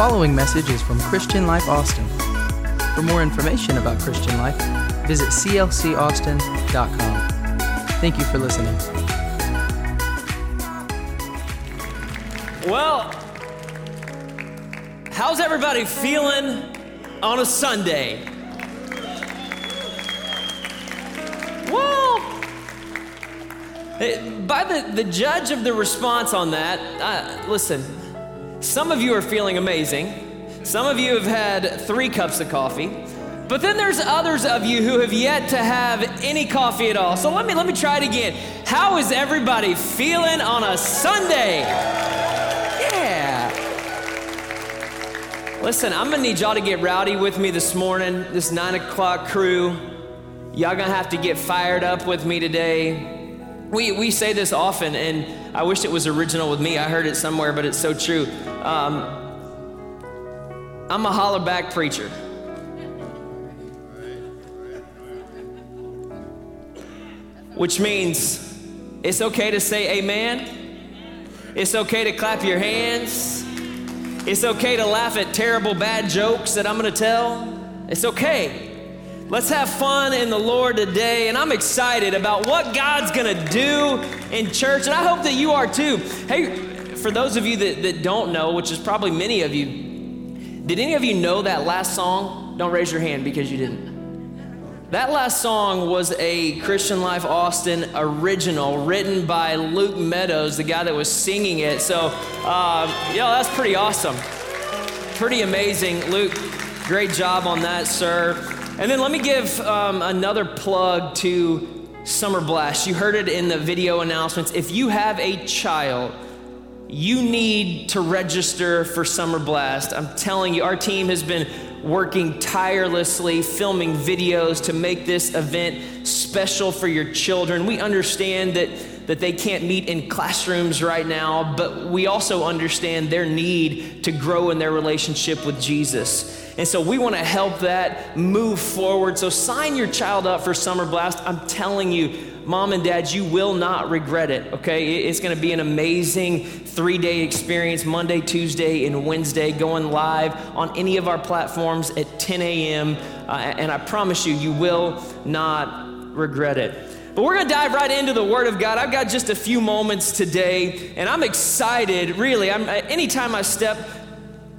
following message is from Christian Life Austin. For more information about Christian Life, visit clcaustin.com. Thank you for listening. Well, how's everybody feeling on a Sunday? Well, eh, by the, the judge of the response on that, uh, listen, some of you are feeling amazing. Some of you have had three cups of coffee. But then there's others of you who have yet to have any coffee at all. So let me let me try it again. How is everybody feeling on a Sunday? Yeah. Listen, I'm gonna need y'all to get rowdy with me this morning, this nine o'clock crew. Y'all gonna have to get fired up with me today. We, we say this often, and I wish it was original with me. I heard it somewhere, but it's so true. Um, I'm a holler back preacher. Which means it's okay to say amen. It's okay to clap your hands. It's okay to laugh at terrible bad jokes that I'm gonna tell. It's okay. Let's have fun in the Lord today. And I'm excited about what God's gonna do in church. And I hope that you are too. Hey, for those of you that, that don't know, which is probably many of you, did any of you know that last song? Don't raise your hand because you didn't. That last song was a Christian Life Austin original written by Luke Meadows, the guy that was singing it. So, uh, that's pretty awesome. Pretty amazing. Luke, great job on that, sir. And then let me give um, another plug to Summer Blast. You heard it in the video announcements. If you have a child, you need to register for Summer Blast. I'm telling you, our team has been working tirelessly, filming videos to make this event special for your children. We understand that, that they can't meet in classrooms right now, but we also understand their need to grow in their relationship with Jesus. And so we want to help that move forward. So sign your child up for Summer Blast. I'm telling you, mom and dad, you will not regret it, okay? It's going to be an amazing three day experience Monday, Tuesday, and Wednesday, going live on any of our platforms at 10 a.m. Uh, and I promise you, you will not regret it. But we're going to dive right into the Word of God. I've got just a few moments today, and I'm excited, really. I'm, anytime I step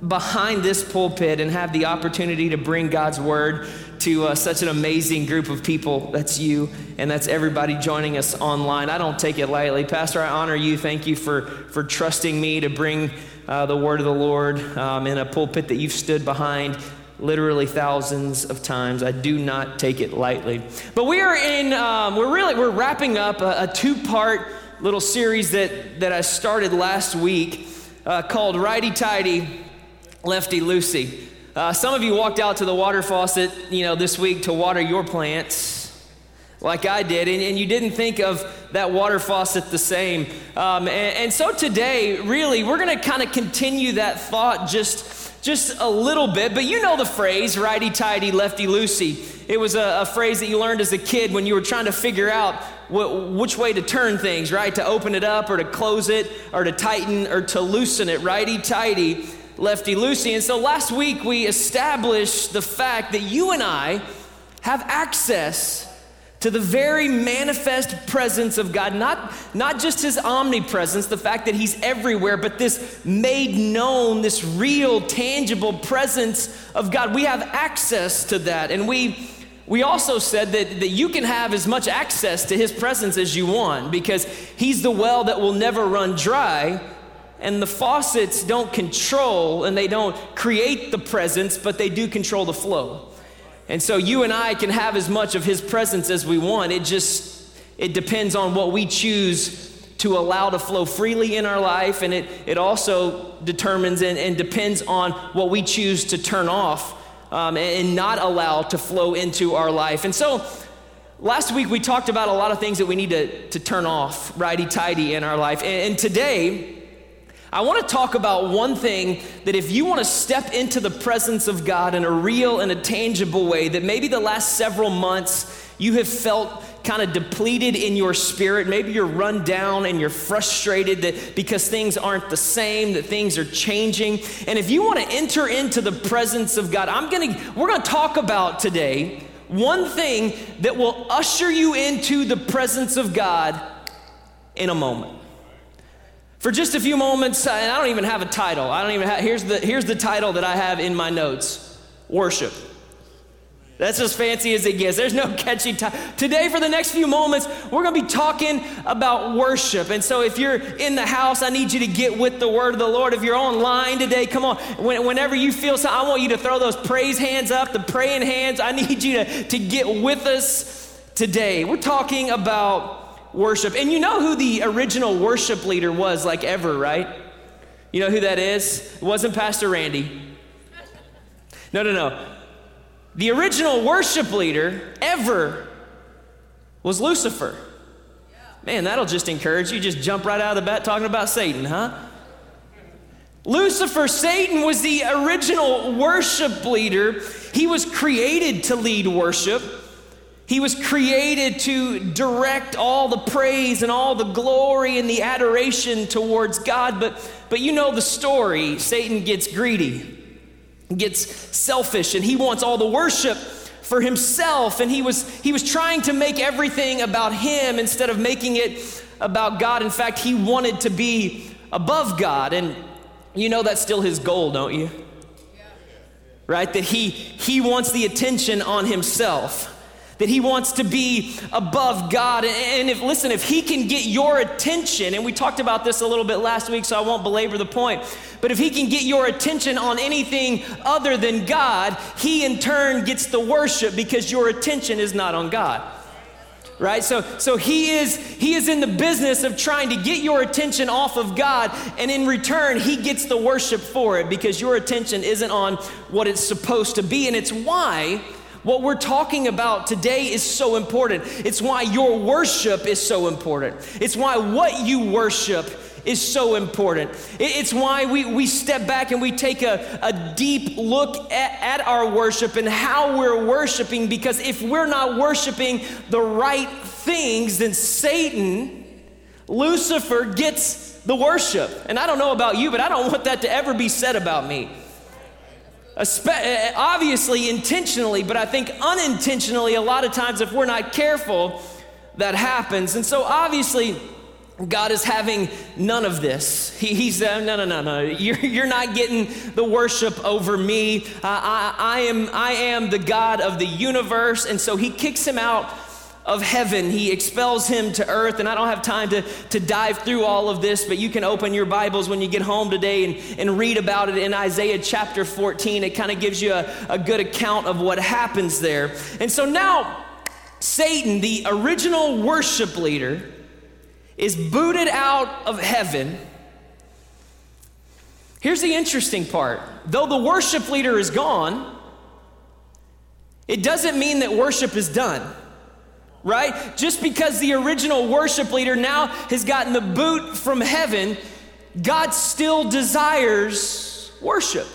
behind this pulpit and have the opportunity to bring God's Word to uh, such an amazing group of people. That's you, and that's everybody joining us online. I don't take it lightly. Pastor, I honor you. Thank you for, for trusting me to bring uh, the word of the Lord um, in a pulpit that you've stood behind literally thousands of times. I do not take it lightly. But we are in, um, we're really, we're wrapping up a, a two part little series that, that I started last week uh, called Righty Tighty, Lefty Loosey. Uh, some of you walked out to the water faucet, you know, this week to water your plants, like I did, and, and you didn't think of that water faucet the same. Um, and, and so today, really, we're going to kind of continue that thought just, just a little bit. But you know the phrase, righty tighty, lefty loosey. It was a, a, phrase that you learned as a kid when you were trying to figure out wh- which way to turn things, right? To open it up or to close it or to tighten or to loosen it, righty tighty lefty loosey. And so last week we established the fact that you and I have access to the very manifest presence of God, not, not just his omnipresence, the fact that he's everywhere, but this made known, this real, tangible presence of God. We have access to that. And we we also said that, that you can have as much access to his presence as you want because he's the well that will never run dry and the faucets don't control and they don't create the presence, but they do control the flow. And so you and I can have as much of his presence as we want. It just it depends on what we choose to allow to flow freely in our life, and it, it also determines and, and depends on what we choose to turn off um, and not allow to flow into our life. And so last week we talked about a lot of things that we need to, to turn off righty tighty in our life. And, and today, I want to talk about one thing that if you want to step into the presence of God in a real and a tangible way, that maybe the last several months you have felt kind of depleted in your spirit. Maybe you're run down and you're frustrated that because things aren't the same, that things are changing. And if you want to enter into the presence of God, I'm going to we're going to talk about today one thing that will usher you into the presence of God in a moment. For just a few moments, and I don't even have a title. I don't even have, here's the, here's the title that I have in my notes Worship. That's as fancy as it gets. There's no catchy title. Today, for the next few moments, we're going to be talking about worship. And so, if you're in the house, I need you to get with the word of the Lord. If you're online today, come on. When, whenever you feel so, I want you to throw those praise hands up, the praying hands. I need you to, to get with us today. We're talking about worship. And you know who the original worship leader was, like ever, right? You know who that is? It wasn't Pastor Randy. No, no, no. The original worship leader ever was Lucifer. Man, that'll just encourage you. Just jump right out of the bat talking about Satan, huh? Lucifer, Satan, was the original worship leader. He was created to lead worship. He was created to direct all the praise and all the glory and the adoration towards God. But, but you know the story. Satan gets greedy gets selfish and he wants all the worship for himself. And he was he was trying to make everything about him instead of making it about God. In fact he wanted to be above God. And you know that's still his goal don't you? Right? That he he wants the attention on himself that he wants to be above God. And if, listen, if he can get your attention, and we talked about this a little bit last week, so I won't belabor the point, but if he can get your attention on anything other than God, he in turn gets the worship because your attention is not on God. Right? So so he is he is in the business of trying to get your attention off of god and in return he gets the worship for it because your attention isn't on what it's supposed to be. And it's why what we're talking about today is so important. It's why your worship is so important. It's why what you worship is so important. It's why we, we step back and we take a, a deep look at, at our worship and how we're worshiping, because if we're not worshiping the right things, then Satan, Lucifer, gets the worship. And I don't know about you, but I don't want that to ever be said about me. Eh, obviously intentionally, but I think unintentionally, a lot of times, if we're not careful, that happens. And so, obviously, God is having none of this. He, he's uh, no, no, no, no. You're, you're not getting the worship over me. Uh, I, I am, I am the God of the universe, and so He kicks him out of heaven. He expels him to earth. And I don't have time to, to dive through all of this, but you can open your Bibles when you get home today and, and read about it in Isaiah chapter 14. It kind of gives you a, a good account of what happens there. And so now, Satan, the original worship leader, is booted out of heaven. Here's the interesting part though the worship leader is gone, it doesn't mean that worship is done right? Just because the original worship leader now has gotten the boot from heaven, God still desires worship.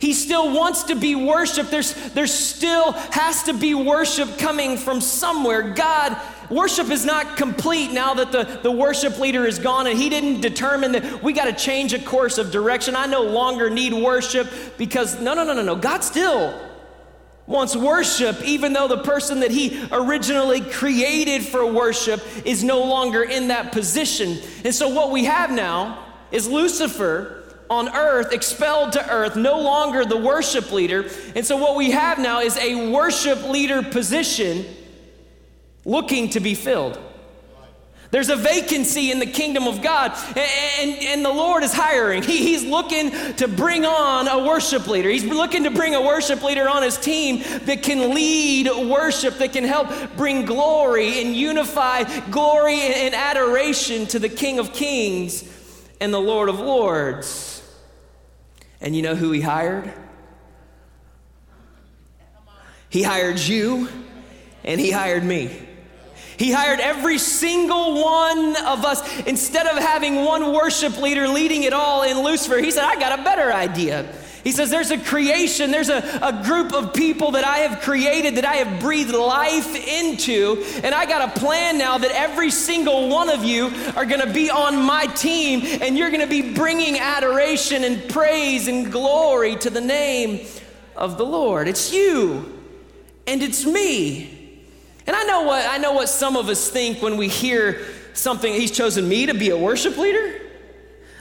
He still wants to be worshiped. There's, there still has to be worship coming from somewhere. God, worship is not complete now that the, the worship leader is gone and he didn't determine that we got to change a course of direction. I no longer need worship because, no, no, no, no, no. God still wants worship, even though the person that he originally created for worship is no longer in that position. And so, what we have now is Lucifer on earth, expelled to earth, no longer the worship leader. And so, what we have now is a worship leader position looking to be filled. There's a vacancy in the kingdom of God, and, and, and, the Lord is hiring. He, he's looking to bring on a worship leader. He's looking to bring a worship leader on his team that can lead worship, that can help bring glory and unify glory and adoration to the King of Kings and the Lord of Lords. And you know who he hired? He hired you, and he hired me. He hired every single one of us. Instead of having one worship leader leading it all in Lucifer, he said, I got a better idea. He says, There's a creation, there's a, a group of people that I have created, that I have breathed life into. And I got a plan now that every single one of you are to be on my team, and you're to be bringing adoration and praise and glory to the name of the Lord. It's you, and it's me. And I know what I know what some of us think when we hear something he's chosen me to be a worship leader.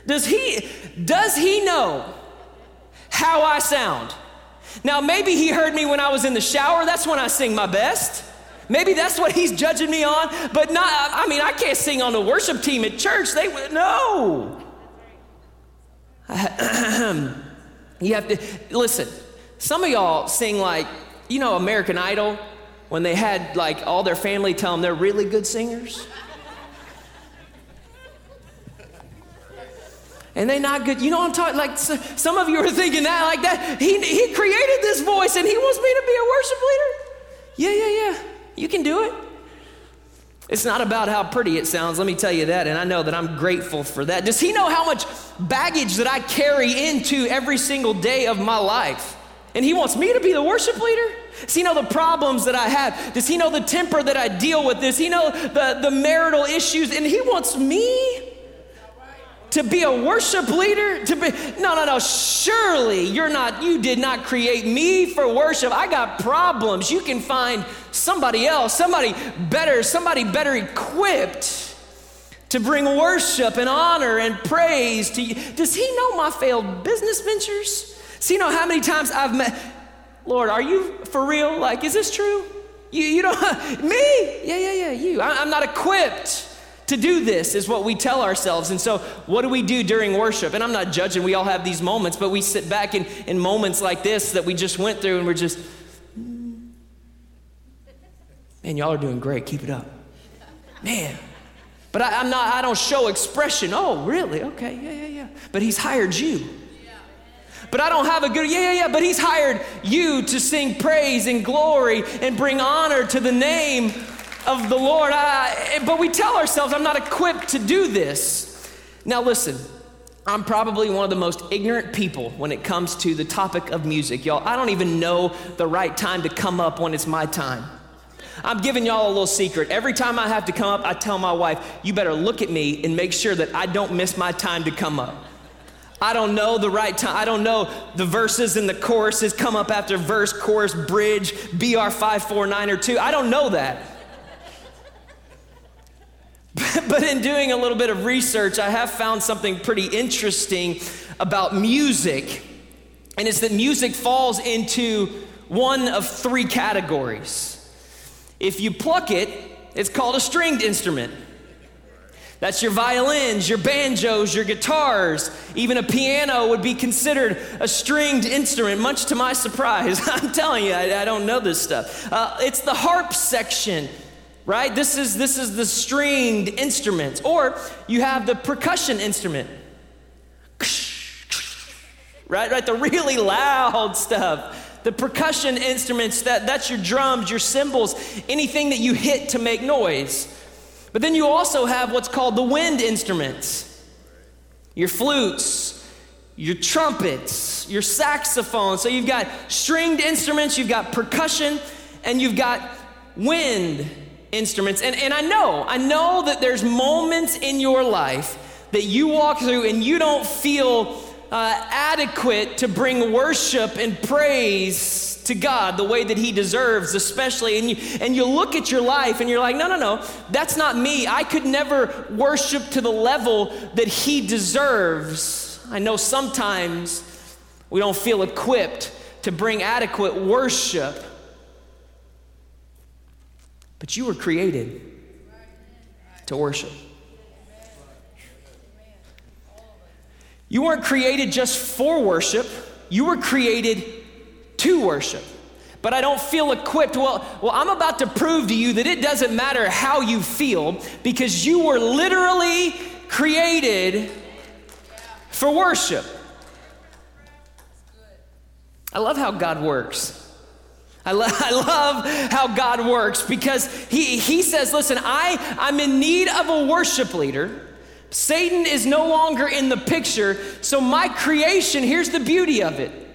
Does he does he know how I sound? Now maybe he heard me when I was in the shower. That's when I sing my best. Maybe that's what he's judging me on, but not I mean I can't sing on the worship team at church. They would no. you have to listen. Some of y'all sing like, you know, American Idol when they had like all their family tell them they're really good singers? and they not good. You know what I'm talking? Like some of you are thinking that like that. He he created this voice and he wants me to be a worship leader. Yeah, yeah, yeah. You can do it. It's not about how pretty it sounds, let me tell you that, and I know that I'm grateful for that. Does he know how much baggage that I carry into every single day of my life? And he wants me to be the worship leader? Does he know the problems that I have? Does he know the temper that I deal with? Does he know the, the marital issues? And he wants me to be a worship leader to be no no no surely you're not you did not create me for worship i got problems you can find somebody else somebody better somebody better equipped to bring worship and honor and praise to you does he know my failed business ventures does he know how many times i've met Lord, are you for real? Like, is this true? You, you don't, me? Yeah, yeah, yeah, you. I, I'm not equipped to do this, is what we tell ourselves. And so, what do we do during worship? And I'm not judging, we all have these moments, but we sit back in, in moments like this that we just went through and we're just, man, y'all are doing great. Keep it up. Man. But I, I'm not, I don't show expression. Oh, really? Okay, yeah, yeah, yeah. But he's hired you but I don't have a good, yeah, yeah, yeah, but he's hired you to sing praise and glory and bring honor to the name of the Lord. I, but we tell ourselves, I'm not equipped to do this. Now, listen, I'm probably one of the most ignorant people when it comes to the topic of music. Y'all, I don't even know the right time to come up when it's my time. I'm giving y'all a little secret. Every time I have to come up, I tell my wife, you better look at me and make sure that I don't miss my time to come up. I don't know the right time. I don't know the verses and the choruses come up after verse, chorus, bridge, BR 549 or 2. I don't know that. but in doing a little bit of research, I have found something pretty interesting about music. And it's that music falls into one of three categories. If you pluck it, it's called a stringed instrument. That's your violins, your banjos, your guitars. Even a piano would be considered a stringed instrument, much to my surprise. I'm telling you, I, I don't know this stuff. Uh, it's the harp section, right? This is, this is the stringed instruments. Or you have the percussion instrument, right? Right, the really loud stuff. The percussion instruments, that, that's your drums, your cymbals, anything that you hit to make noise. But then you also have what's called the wind instruments your flutes, your trumpets, your saxophone. So you've got stringed instruments, you've got percussion, and you've got wind instruments. And, and I know, I know that there's moments in your life that you walk through and you don't feel uh, adequate to bring worship and praise to God the way that He deserves, especially. And you, and you look at your life and you're like, no, no, no, that's not me. I could never worship to the level that He deserves. I know sometimes we don't feel equipped to bring adequate worship, but you were created to worship. You weren't created just for worship, you were created to worship. But I don't feel equipped. Well, well, I'm about to prove to you that it doesn't matter how you feel because you were literally created for worship. I love how God works. I, lo- I love how God works because he, he says, listen, I, I'm in need of a worship leader. Satan is no longer in the picture. So, my creation, here's the beauty of it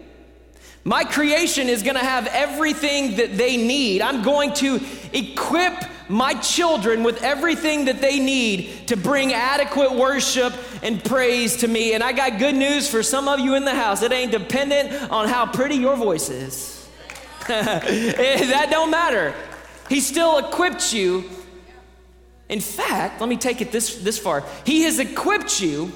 My creation is going to have everything that they need. I'm going to equip my children with everything that they need to bring adequate worship and praise to me. And I got good news for some of you in the house. It ain't dependent on how pretty your voice is. Eh, that don't matter. He still equipped you. In fact, let me take it this, this far. He has equipped you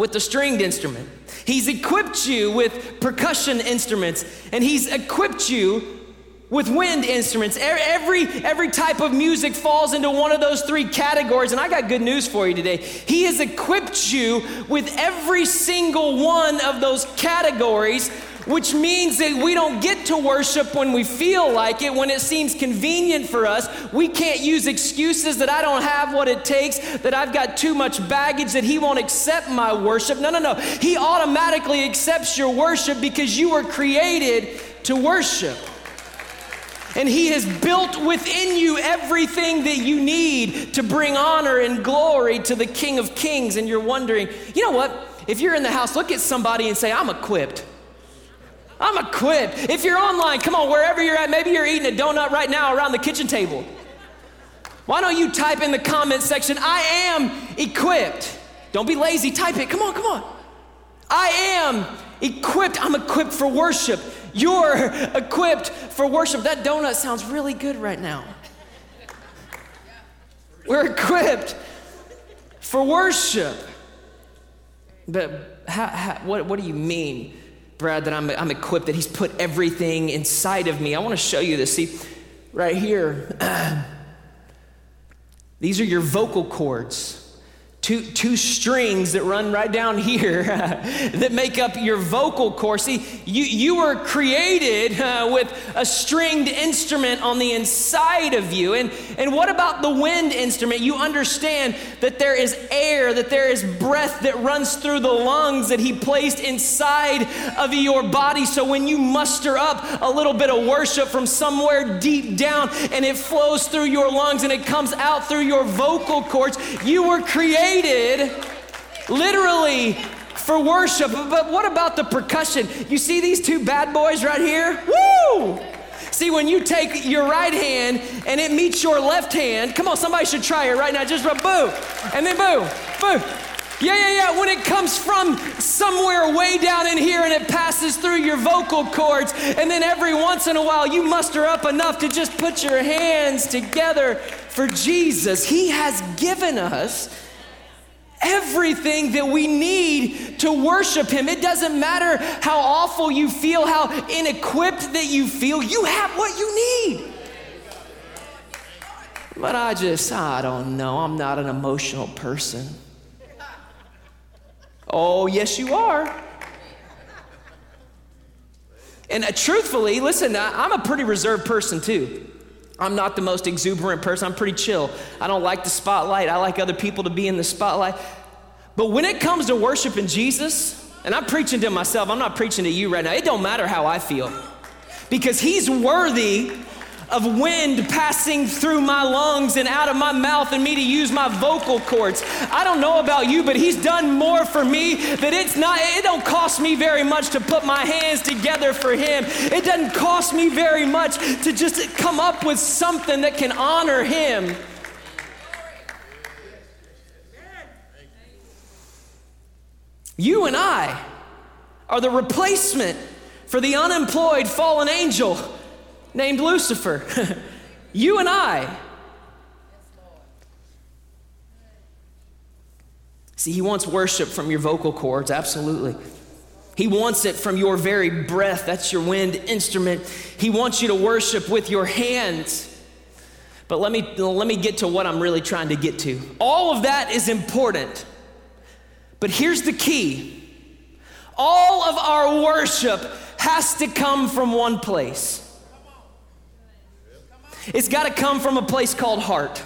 with the stringed instrument. He's equipped you with percussion instruments, and He's equipped you with wind instruments. Every, every type of music falls into one of those three categories. And I got good news for you today. He has equipped you with every single one of those categories which means that we don't get to worship when we feel like it, when it seems convenient for us. We can't use excuses that I don't have what it takes, that I've got too much baggage, that He won't accept my worship. No, no, no. He automatically accepts your worship because you were created to worship. And He has built within you everything that you need to bring honor and glory to the King of Kings. And you're wondering, you know what? If you're in the house, look at somebody and say, I'm equipped. I'm equipped. If you're online, come on, wherever you're at, maybe you're eating a donut right now around the kitchen table. Why don't you type in the comment section, I am equipped? Don't be lazy, type it. Come on, come on. I am equipped. I'm equipped for worship. You're equipped for worship. That donut sounds really good right now. We're equipped for worship. But how, how, what, what do you mean? Brad, that I'm, I'm equipped, that He's put everything inside of me. I want to show you this. See, right here, these are your vocal cords two, two strings that run right down here that make up your vocal cord. See, you, you were created uh, with a stringed instrument on the inside of you. And, and what about the wind instrument? You understand that there is air, that there is breath that runs through the lungs that He placed inside of your body. So when you muster up a little bit of worship from somewhere deep down and it flows through your lungs and it comes out through your vocal cords, you were created created literally for worship. But what about the percussion? You see these two bad boys right here? Woo! See, when you take your right hand and it meets your left hand, come on, somebody should try it right now. Just rub, boo, and then boo, boo. Yeah, yeah, yeah. When it comes from somewhere way down in here and it passes through your vocal cords, and then every once in a while you muster up enough to just put your hands together for Jesus. He has given us everything that we need to worship Him. It doesn't matter how awful you feel, how inequipped that you feel, you have what you need. But I just, I don't know, I'm not an emotional person. Oh, yes, you are. And uh, truthfully, listen, I, I'm a pretty reserved person too. I'm not the most exuberant person. I'm pretty chill. I don't like the spotlight. I like other people to be in the spotlight. But when it comes to worshiping Jesus, and I'm preaching to myself, I'm not preaching to you right now. It don't matter how I feel. Because he's worthy of wind passing through my lungs and out of my mouth and me to use my vocal cords. I don't know about you, but he's done more for me that it's not it don't cost me very much to put my hands together for him. It doesn't cost me very much to just come up with something that can honor him. You and I are the replacement for the unemployed fallen angel named Lucifer. you and I. See, he wants worship from your vocal cords, absolutely. He wants it from your very breath. That's your wind instrument. He wants you to worship with your hands. But let me, let me get to what I'm really trying to get to. All of that is important. But here's the key all of our worship has to come from one place. It's got to come from a place called heart.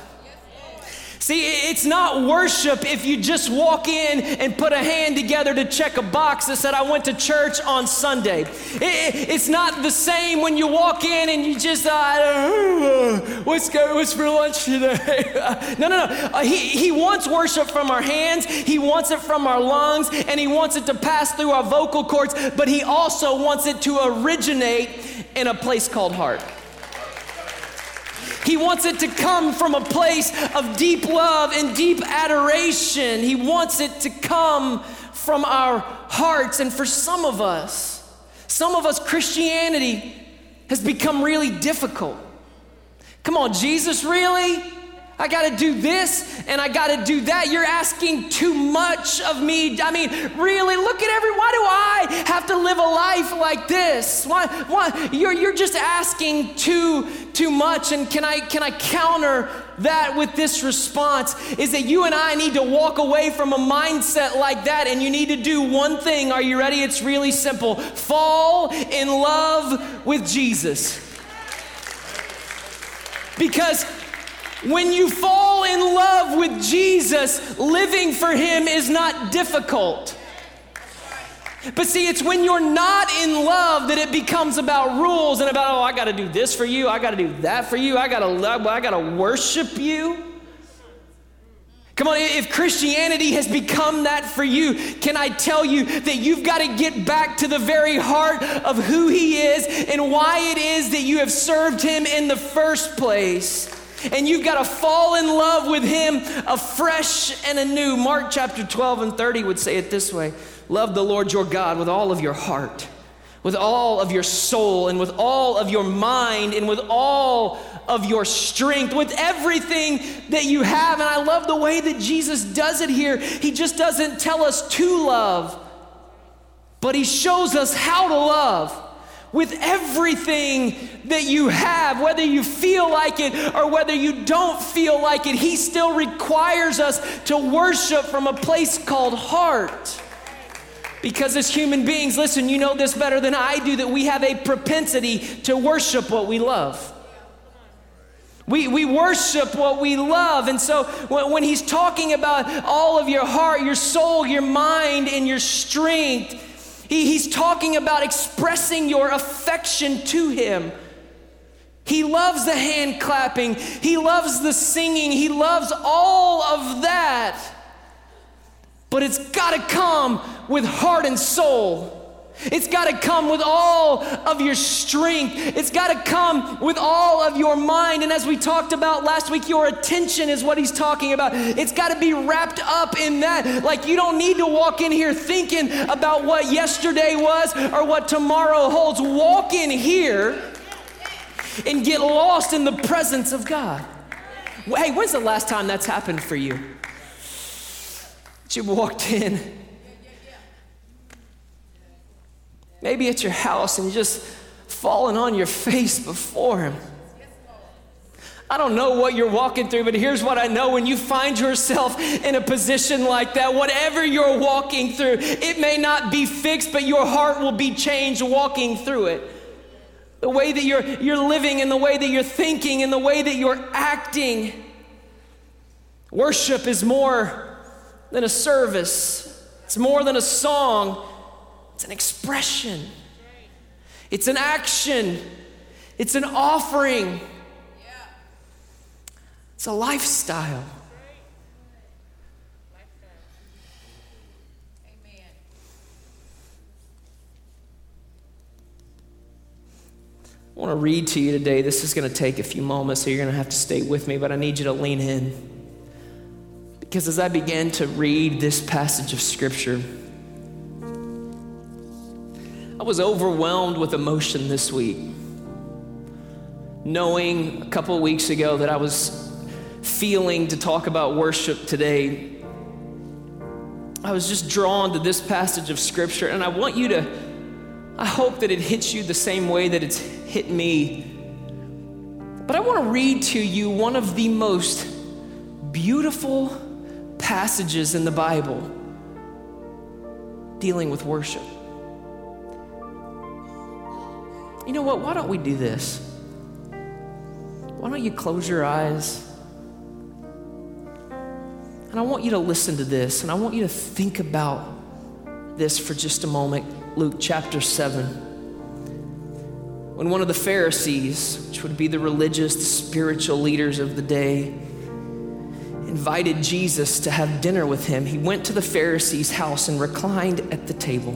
See, it's not worship if you just walk in and put a hand together to check a box that said, I went to church on Sunday. it's not the same when you walk in and you just, uh, what's, going? what's for lunch today? no, no, no. Uh, he, he wants worship from our hands, He wants it from our lungs, and He wants it to pass through our vocal cords, but He also wants it to originate in a place called heart. He wants it to come from a place of deep love and deep adoration. He wants it to come from our hearts. And for some of us, some of us, Christianity has become really difficult. Come on, Jesus, really? I got to do this and I got to do that. You're asking too much of me. I mean, really, look at every. Why do I have to live a life like this? Why? Why? You're you're just asking too too much. And can I can I counter that with this response? Is that you and I need to walk away from a mindset like that, and you need to do one thing. Are you ready? It's really simple. Fall in love with Jesus. Because when you fall in love with Jesus, living for Him is not difficult. But see, it's when you're not in love that it becomes about rules and about, oh, I got to do this for you, I got to do that for you, I got to love, I got to worship you. Come on, if Christianity has become that for you, can I tell you that you've got to get back to the very heart of who He is and why it is that you have served Him in the first place? And you've got to fall in love with Him afresh and anew. Mark chapter 12 and 30 would say it this way Love the Lord your God with all of your heart, with all of your soul, and with all of your mind, and with all of your strength, with everything that you have. And I love the way that Jesus does it here. He just doesn't tell us to love, but He shows us how to love with everything that you have, whether you feel like it or whether you don't feel like it. He still requires us to worship from a place called heart. Because as human beings, listen, you know this better than I do that we have a propensity to worship what we love. We, we worship what we love. And so when, when he's talking about all of your heart, your soul, your mind, and your strength, he, he's talking about expressing your affection to Him. He loves the hand clapping, He loves the singing, He loves all of that. But it's got to come with heart and soul. It's got to come with all of your strength. It's got to come with all of your mind. And as we talked about last week, your attention is what he's talking about. It's got to be wrapped up in that. Like you don't need to walk in here thinking about what yesterday was or what tomorrow holds. Walk in here and get lost in the presence of God. Hey, when's the last time that's happened for you? You walked in Maybe at your house and you're just falling on your face before Him. I don't know what you're walking through, but here's what I know. When you find yourself in a position like that, whatever you're walking through, it may not be fixed, but your heart will be changed walking through it. The way that you're, you're living and the way that you're thinking and the way that you're acting. Worship is more than a service, it's more than a song. It's an expression, it's an action, it's an offering, it's a lifestyle. I want to read to you today. This is going to take a few moments, so you're going to have to stay with me, but I need you to lean in. Because as I began to read this passage of Scripture, I was overwhelmed with emotion this week, knowing a couple weeks ago that I was feeling to talk about worship today. I was just drawn to this passage of Scripture, and I want you to, I hope that it hits you the same way that it's hit me. But I want to read to you one of the most beautiful passages in the Bible dealing with worship. You know what? Why don't we do this? Why don't you close your eyes? And I want you to listen to this and I want you to think about this for just a moment. Luke chapter 7. When one of the Pharisees, which would be the religious, the spiritual leaders of the day, invited Jesus to have dinner with him, he went to the Pharisee's house and reclined at the table.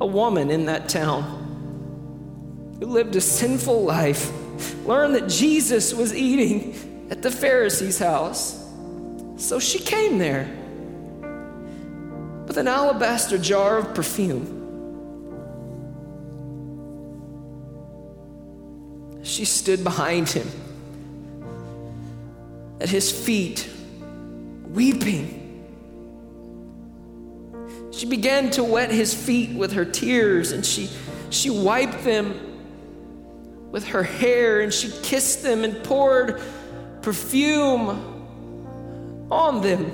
A woman in that town who lived a sinful life learned that Jesus was eating at the Pharisee's house. So she came there with an alabaster jar of perfume. She stood behind him at his feet, weeping. She began to wet his feet with her tears, and she, she wiped them with her hair, and she kissed them and poured perfume on them.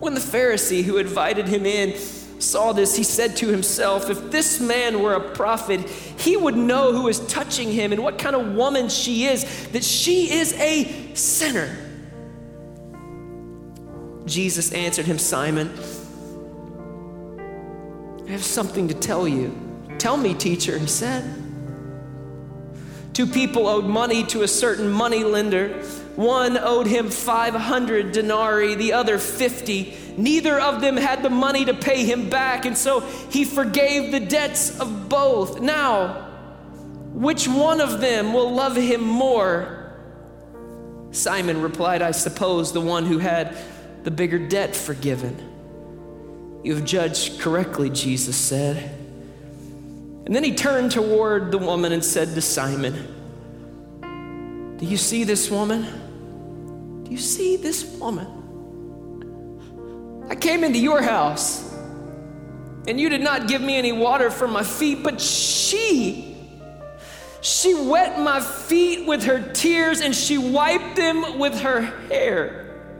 When the Pharisee who invited him in saw this, he said to himself, If this man were a prophet, he would know who is touching him and what kind of woman she is, that she is a sinner. Jesus answered him, Simon, I have something to tell you. Tell me, teacher, he said. Two people owed money to a certain money lender. One owed him 500 denarii, the other 50. Neither of them had the money to pay him back, and so he forgave the debts of both. Now, which one of them will love him more? Simon replied, I suppose the one who had the bigger debt forgiven. You have judged correctly, Jesus said. And then he turned toward the woman and said to Simon, Do you see this woman? Do you see this woman? I came into your house and you did not give me any water for my feet, but she, she wet my feet with her tears and she wiped them with her hair.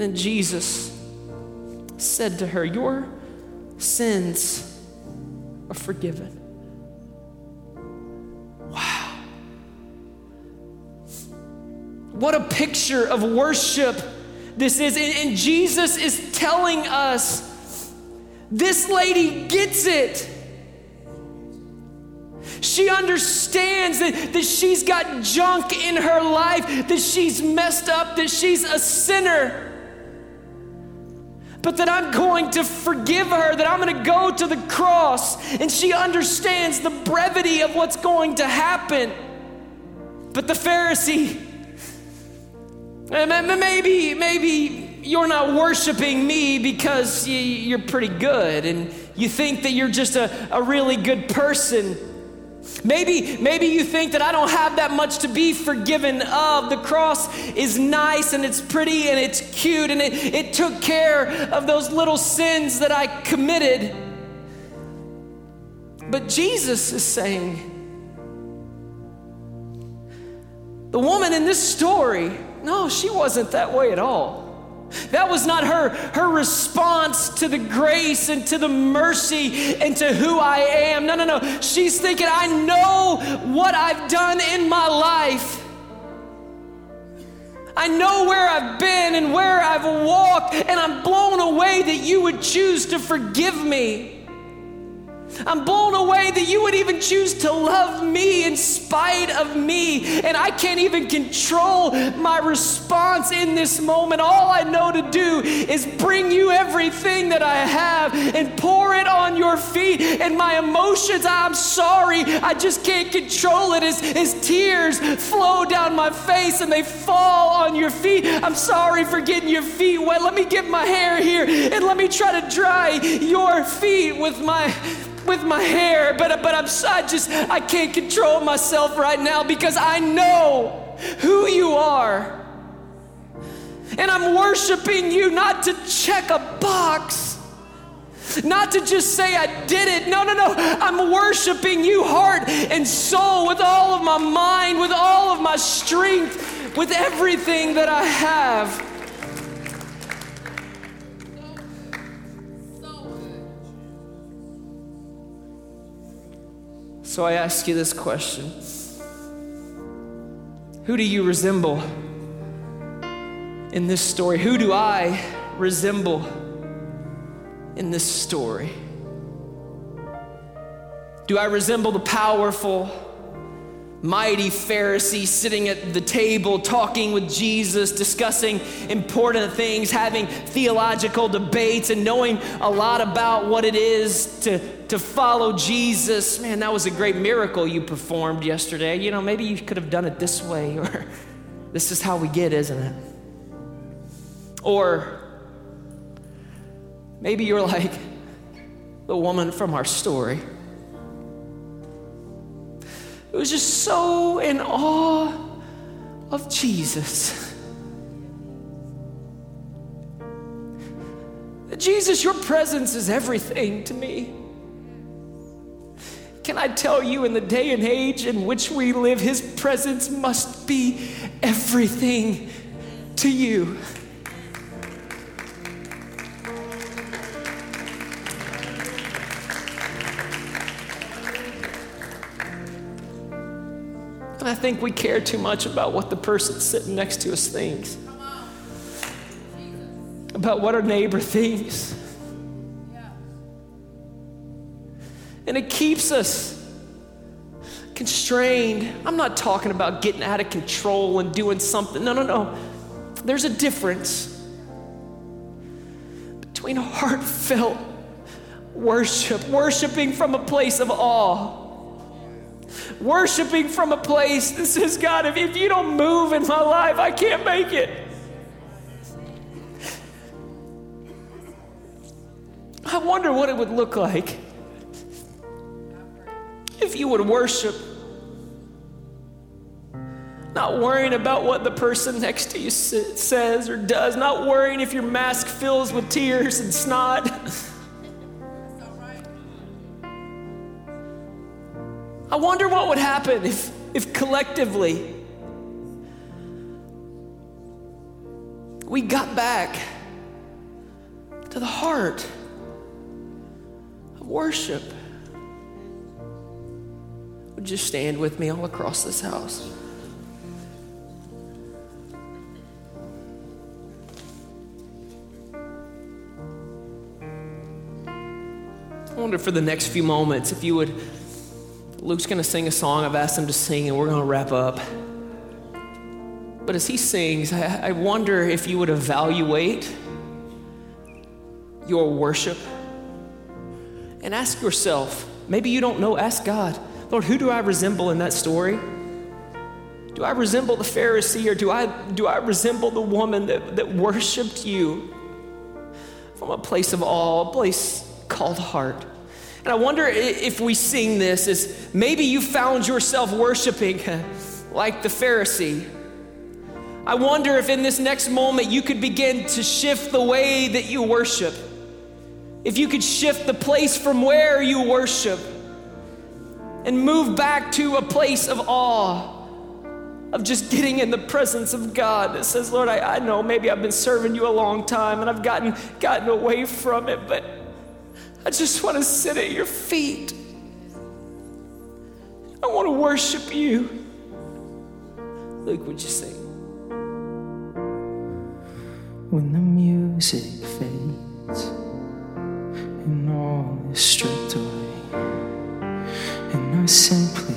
Then Jesus said to her, Your sins are forgiven. Wow. What a picture of worship this is. And, Jesus is telling us this lady gets it. She understands that, that she's got junk in her life, that she's messed up, that she's a sinner but that I'm going to forgive her, that I'm going to go to the cross. And she understands the brevity of what's going to happen. But the Pharisee, maybe, maybe you're not worshiping me because you're pretty good and you think that you're just a, a really good person. Maybe, maybe you think that I don't have that much to be forgiven of. The cross is nice and it's pretty and it's cute and it, it took care of those little sins that I committed. But Jesus is saying, the woman in this story, no, she wasn't that way at all. That was not her, her response to the grace and to the mercy and to who I am. No, no, no. She's thinking, I know what I've done in my life. I know where I've been and where I've walked, and I'm blown away that you would choose to forgive me. I'm blown away that you would even choose to love me in spite of me. And I can't even control my response in this moment. All I know to do is bring you everything that I have and pour it on your feet. And my emotions, I'm sorry, I just can't control it as, as tears flow down my face and they fall on your feet. I'm sorry for getting your feet wet. Let me get my hair here and let me try to dry your feet with my with my hair, but, but I'm, I just, I can't control myself right now because I know who you are. And I'm worshiping you not to check a box, not to just say I did it. No, no, no. I'm worshiping you heart and soul with all of my mind, with all of my strength, with everything that I have. So I ask you this question Who do you resemble in this story? Who do I resemble in this story? Do I resemble the powerful, mighty Pharisee sitting at the table talking with Jesus, discussing important things, having theological debates, and knowing a lot about what it is to, to follow Jesus? Man, that was a great miracle you performed yesterday. You know, maybe you could have done it this way, or this is how we get, isn't it? Or maybe you're like the woman from our story It was just so in awe of Jesus. Jesus, your presence is everything to me. Can I tell you, in the day and age in which we live, His presence must be everything to you. And I think we care too much about what the person sitting next to us thinks, about what our neighbor thinks. And it keeps us constrained. I'm not talking about getting out of control and doing something. No, no, no. There's a difference between heartfelt worship, worshiping from a place of awe worshiping from a place that says, God, if, if you don't move in my life, I can't make it. I wonder what it would look like if you would worship, not worrying about what the person next to you says or does, not worrying if your mask fills with tears and snot. I wonder what would happen if, if collectively we got back to the heart of worship. Would you stand with me all across this house? I wonder for the next few moments if you would Luke's going to sing a song I've asked him to sing, and we're going to wrap up. But as he sings, I, I wonder if you would evaluate your worship and ask yourself maybe you don't know, ask God, Lord, who do I resemble in that story? Do I resemble the Pharisee or do I, do I resemble the woman that, that worshiped you from a place of awe, a place called heart? And I wonder if we sing this is maybe you found yourself worshiping like the Pharisee. I wonder if in this next moment you could begin to shift the way that you worship. If you could shift the place from where you worship and move back to a place of awe, of just getting in the presence of God that says, Lord, I, I know maybe I've been serving you a long time and I've gotten, gotten away from it, but I just want to sit at your feet. I want to worship you. Luke, would you sing? When the music fades and all is away, and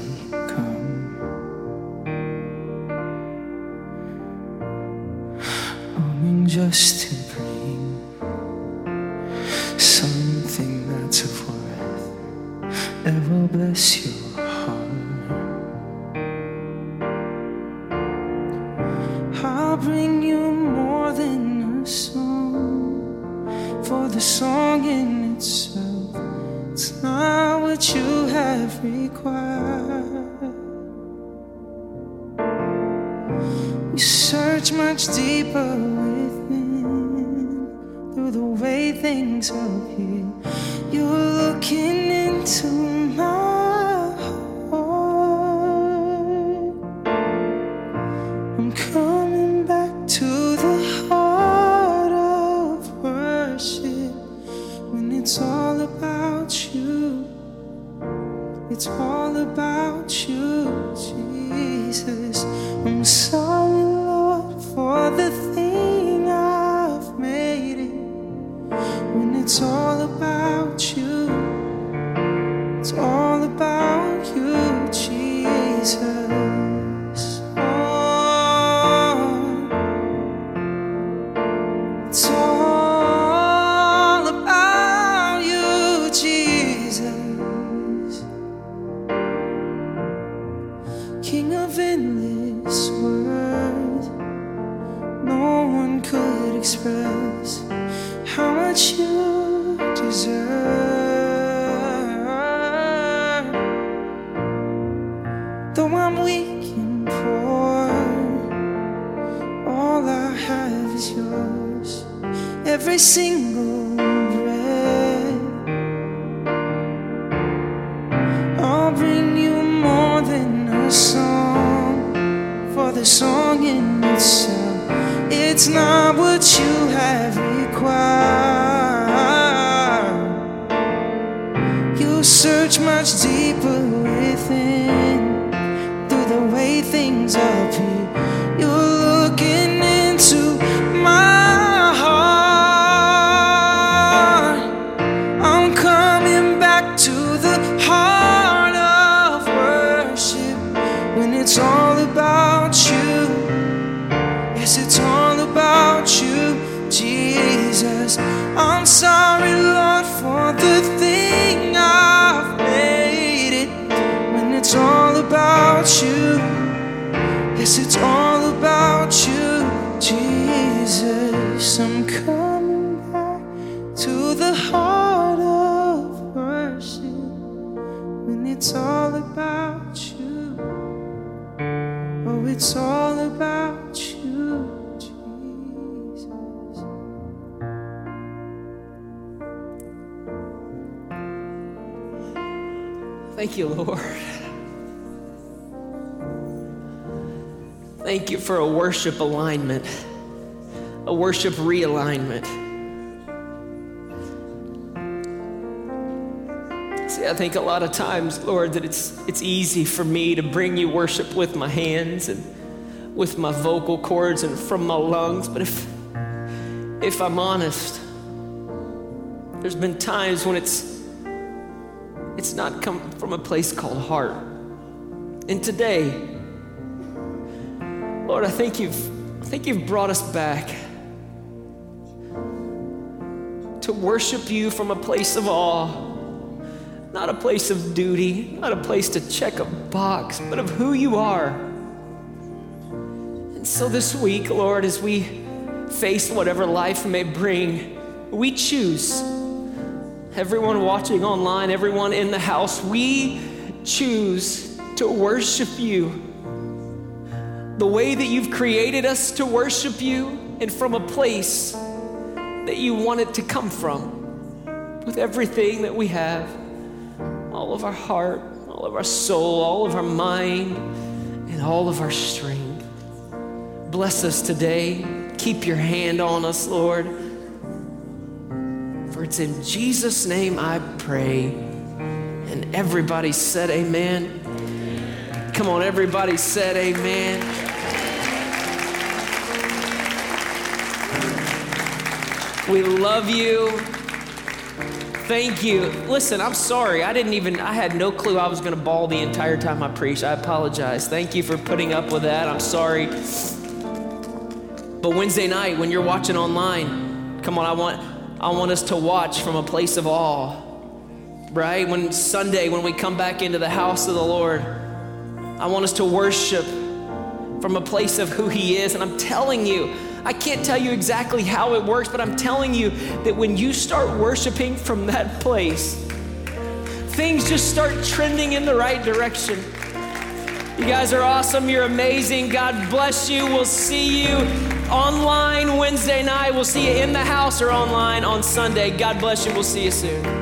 things appear. For a worship alignment, a worship realignment. See, I think a lot of times, Lord, that it's, it's easy for me to bring you worship with my hands and with my vocal cords and from my lungs. But if, if I'm honest, there's been times when it's it's not come from a place called heart. And today, Lord, I think you've I think you've brought us back to worship you from a place of awe, not a place of duty, not a place to check a box, but of who you are. And so this week, Lord, as we face whatever life may bring, we choose everyone watching online, everyone in the house, we choose to worship you the way that you've created us to worship you and from a place that you want it to come from with everything that we have all of our heart, all of our soul, all of our mind, and all of our strength. Bless us today. Keep your hand on us, Lord. For it's in Jesus' name I pray. And everybody said, Amen. Come on, everybody said, Amen. We love you. Thank you. Listen, I'm sorry. I didn't even, I had no clue I was going to bawl the entire time I preached. I apologize. Thank you for putting up with that. I'm sorry. But Wednesday night, when you're watching online, come on, I want, I want us to watch from a place of awe, right? When Sunday, when we come back into the house of the Lord, I want us to worship from a place of who He is. And I'm telling you, I can't tell you exactly how it works, but I'm telling you that when you start worshiping from that place, things just start trending in the right direction. You guys are awesome. You're amazing. God bless you. We'll see you online Wednesday night. We'll see you in the house or online on Sunday. God bless you. We'll see you soon.